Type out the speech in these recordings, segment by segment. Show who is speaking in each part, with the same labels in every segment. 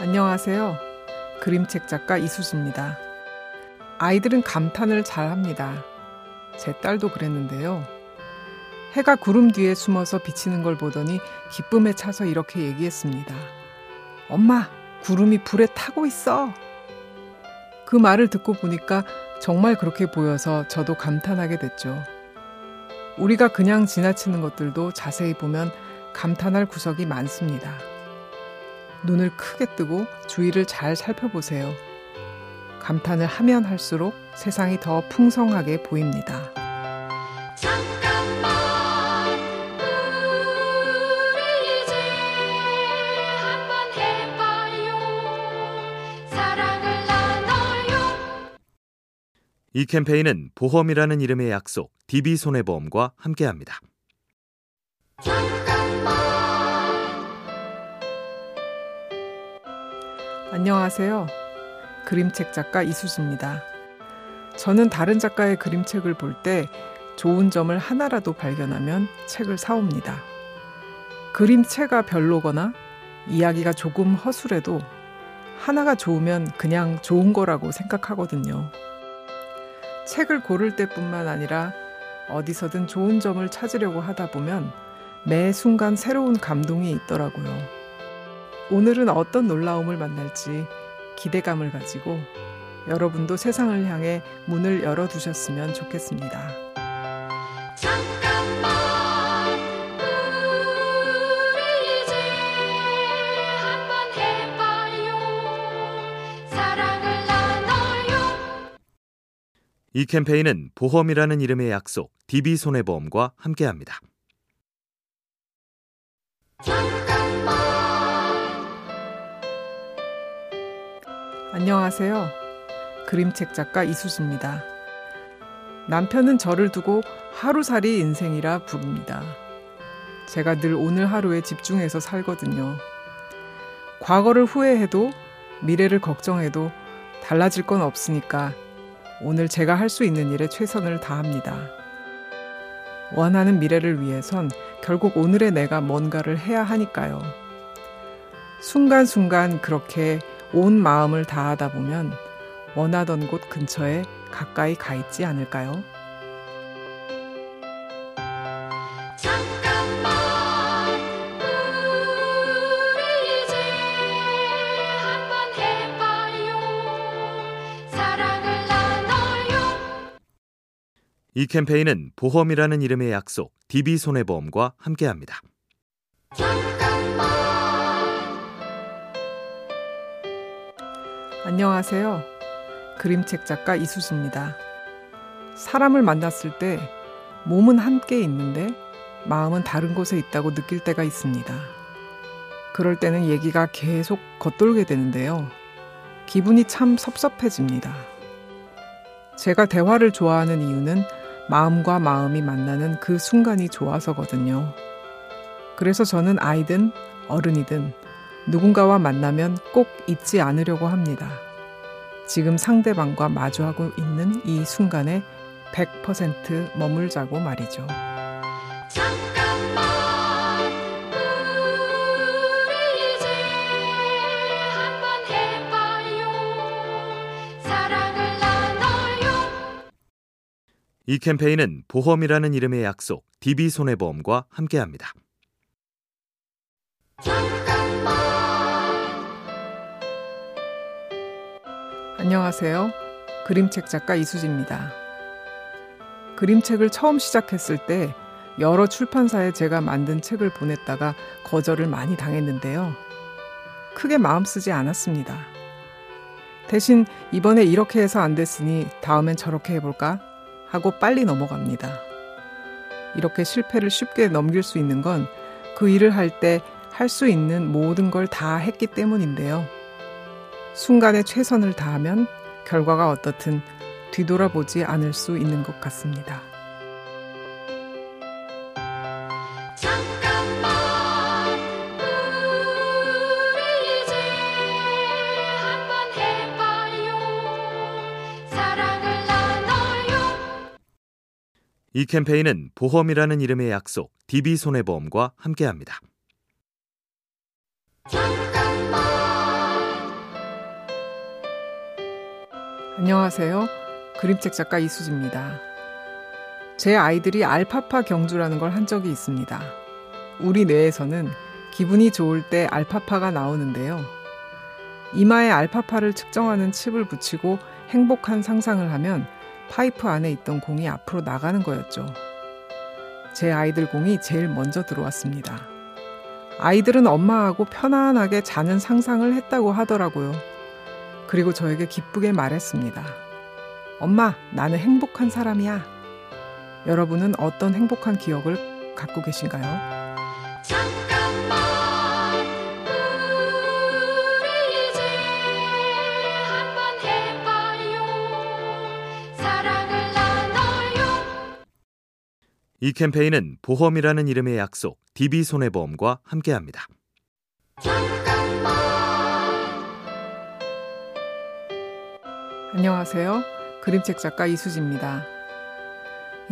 Speaker 1: 안녕하세요. 그림책 작가 이수지입니다. 아이들은 감탄을 잘 합니다. 제 딸도 그랬는데요. 해가 구름 뒤에 숨어서 비치는 걸 보더니 기쁨에 차서 이렇게 얘기했습니다. 엄마, 구름이 불에 타고 있어. 그 말을 듣고 보니까 정말 그렇게 보여서 저도 감탄하게 됐죠. 우리가 그냥 지나치는 것들도 자세히 보면 감탄할 구석이 많습니다. 눈을 크게 뜨고 주위를 잘 살펴보세요. 감탄을 하면 할수록 세상이 더 풍성하게 보입니다. 잠깐만 우리 이제 한번
Speaker 2: 해봐요. 사랑을 나눠요. 이 캠페인은 보험이라는 이름의 약속 DB손해보험과 함께합니다.
Speaker 1: 안녕하세요. 그림책 작가 이수지입니다. 저는 다른 작가의 그림책을 볼 때 좋은 점을 하나라도 발견하면 책을 사옵니다. 그림체가 별로거나 이야기가 조금 허술해도 하나가 좋으면 그냥 좋은 거라고 생각하거든요. 책을 고를 때뿐만 아니라 어디서든 좋은 점을 찾으려고 하다 보면 매 순간 새로운 감동이 있더라고요. 오늘은 어떤 놀라움을 만날지 기대감을 가지고 여러분도 세상을 향해 문을 열어두셨으면 좋겠습니다. 잠깐만 우리 이제 한번 해봐요.
Speaker 2: 사랑을 나눠요. 이 캠페인은 보험이라는 이름의 약속 DB손해보험과 함께합니다.
Speaker 1: 안녕하세요. 그림책 작가 이수지입니다. 남편은 저를 두고 하루살이 인생이라 부릅니다. 제가 늘 오늘 하루에 집중해서 살거든요. 과거를 후회해도 미래를 걱정해도 달라질 건 없으니까 오늘 제가 할 수 있는 일에 최선을 다합니다. 원하는 미래를 위해선 결국 오늘의 내가 뭔가를 해야 하니까요. 순간순간 그렇게 온 마음을 다하다 보면 원하던 곳 근처에 가까이 가 있지 않을까요?
Speaker 2: 이 캠페인은 보험이라는 이름의 약속 DB손해보험과 함께합니다.
Speaker 1: 안녕하세요. 그림책 작가 이수지입니다. 사람을 만났을 때 몸은 함께 있는데 마음은 다른 곳에 있다고 느낄 때가 있습니다. 그럴 때는 얘기가 계속 겉돌게 되는데요. 기분이 참 섭섭해집니다. 제가 대화를 좋아하는 이유는 마음과 마음이 만나는 그 순간이 좋아서거든요. 그래서 저는 아이든 어른이든 누군가와 만나면 꼭 잊지 않으려고 합니다. 지금 상대방과 마주하고 있는 이 순간에 100% 머물자고 말이죠.
Speaker 2: 이 캠페인은 보험이라는 이름의 약속 DB손해보험과 함께합니다.
Speaker 1: 안녕하세요. 그림책 작가 이수지입니다. 그림책을 처음 시작했을 때 여러 출판사에 제가 만든 책을 보냈다가 거절을 많이 당했는데요. 크게 마음 쓰지 않았습니다. 대신 이번에 이렇게 해서 안 됐으니 다음엔 저렇게 해볼까? 하고 빨리 넘어갑니다. 이렇게 실패를 쉽게 넘길 수 있는 건 그 일을 할 때 할 수 있는 모든 걸 다 했기 때문인데요. 순간에 최선을 다하면 결과가 어떻든 뒤돌아보지 않을 수 있는 것 같습니다.
Speaker 2: 이 캠페인은 보험이라는 이름의 약속 DB손해보험과 함께합니다.
Speaker 1: 안녕하세요. 그림책 작가 이수지입니다. 제 아이들이 알파파 경주라는 걸 한 적이 있습니다. 우리 뇌에서는 기분이 좋을 때 알파파가 나오는데요. 이마에 알파파를 측정하는 칩을 붙이고 행복한 상상을 하면 파이프 안에 있던 공이 앞으로 나가는 거였죠. 제 아이들 공이 제일 먼저 들어왔습니다. 아이들은 엄마하고 편안하게 자는 상상을 했다고 하더라고요. 그리고 저에게 기쁘게 말했습니다. 엄마, 나는 행복한 사람이야. 여러분은 어떤 행복한 기억을 갖고 계신가요? 잠깐만 우리 이제 한번 해봐요
Speaker 2: 사랑을 나눠요 이 캠페인은 보험이라는 이름의 약속 DB손해보험과 함께합니다.
Speaker 1: 안녕하세요. 그림책 작가 이수지입니다.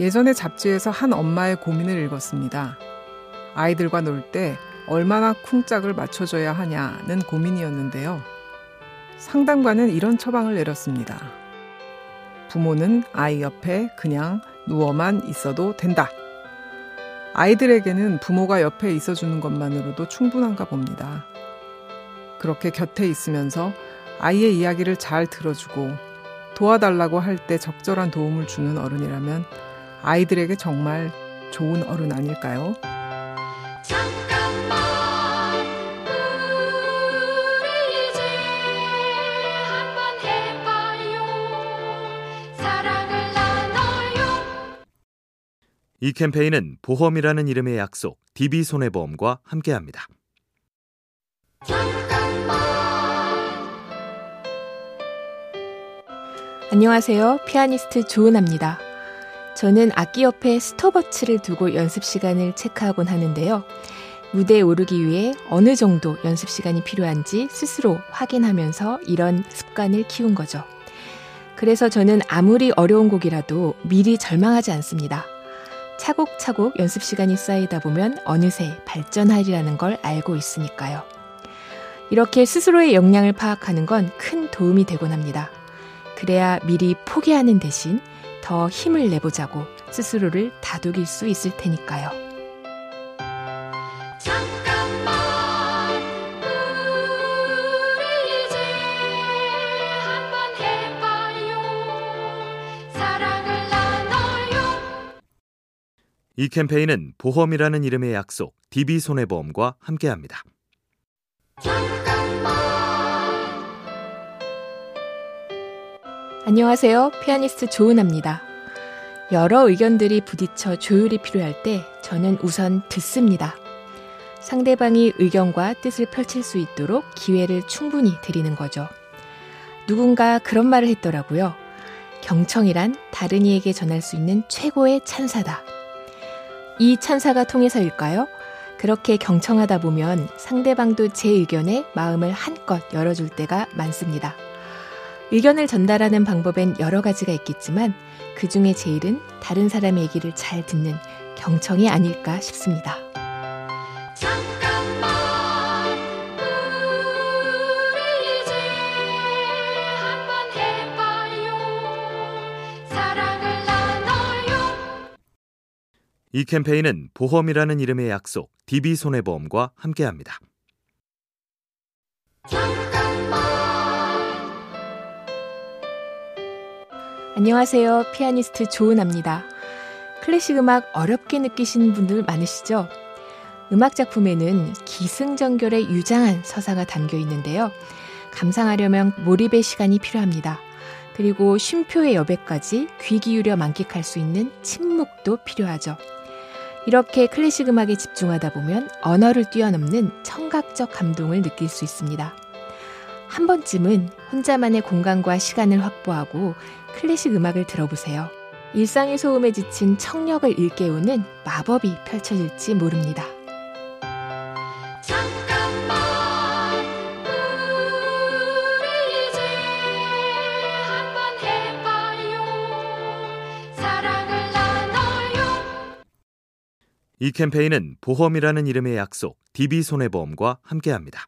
Speaker 1: 예전에 잡지에서 한 엄마의 고민을 읽었습니다. 아이들과 놀 때 얼마나 쿵짝을 맞춰줘야 하냐는 고민이었는데요. 상담관은 이런 처방을 내렸습니다. 부모는 아이 옆에 그냥 누워만 있어도 된다. 아이들에게는 부모가 옆에 있어주는 것만으로도 충분한가 봅니다. 그렇게 곁에 있으면서 아이의 이야기를 잘 들어주고 도와달라고 할 때 적절한 도움을 주는 어른이라면 아이들에게 정말 좋은 어른 아닐까요?
Speaker 2: 이 캠페인은 보험이라는 이름의 약속 DB손해보험과 함께합니다.
Speaker 3: 안녕하세요. 피아니스트 조은아입니다. 저는 악기 옆에 스톱워치를 두고 연습 시간을 체크하곤 하는데요. 무대에 오르기 위해 어느 정도 연습 시간이 필요한지 스스로 확인하면서 이런 습관을 키운 거죠. 그래서 저는 아무리 어려운 곡이라도 미리 절망하지 않습니다. 차곡차곡 연습 시간이 쌓이다 보면 어느새 발전하리라는 걸 알고 있으니까요. 이렇게 스스로의 역량을 파악하는 건 큰 도움이 되곤 합니다. 그래야 미리 포기하는 대신 더 힘을 내보자고 스스로를 다독일 수 있을 테니까요.
Speaker 2: 이 캠페인은 보험이라는 이름의 약속 DB손해보험과 함께합니다.
Speaker 3: 안녕하세요. 피아니스트 조은아입니다. 여러 의견들이 부딪혀 조율이 필요할 때 저는 우선 듣습니다. 상대방이 의견과 뜻을 펼칠 수 있도록 기회를 충분히 드리는 거죠. 누군가 그런 말을 했더라고요. 경청이란 다른 이에게 전할 수 있는 최고의 찬사다. 이 찬사가 통해서일까요? 그렇게 경청하다 보면 상대방도 제 의견에 마음을 한껏 열어줄 때가 많습니다. 의견을 전달하는 방법엔 여러 가지가 있겠지만 그 중에 제일은 다른 사람의 얘기를 잘 듣는 경청이 아닐까 싶습니다.
Speaker 2: 이 캠페인은 보험이라는 이름의 약속 DB손해보험과 함께합니다.
Speaker 3: 안녕하세요. 피아니스트 조은아입니다. 클래식 음악 어렵게 느끼시는 분들 많으시죠? 음악 작품에는 기승전결의 유장한 서사가 담겨 있는데요. 감상하려면 몰입의 시간이 필요합니다. 그리고 쉼표의 여백까지 귀 기울여 만끽할 수 있는 침묵도 필요하죠. 이렇게 클래식 음악에 집중하다 보면 언어를 뛰어넘는 청각적 감동을 느낄 수 있습니다. 한 번쯤은 혼자만의 공간과 시간을 확보하고 클래식 음악을 들어보세요. 일상의 소음에 지친 청력을 일깨우는 마법이 펼쳐질지 모릅니다.
Speaker 2: 이 캠페인은 보험이라는 이름의 약속 DB손해보험과 함께합니다.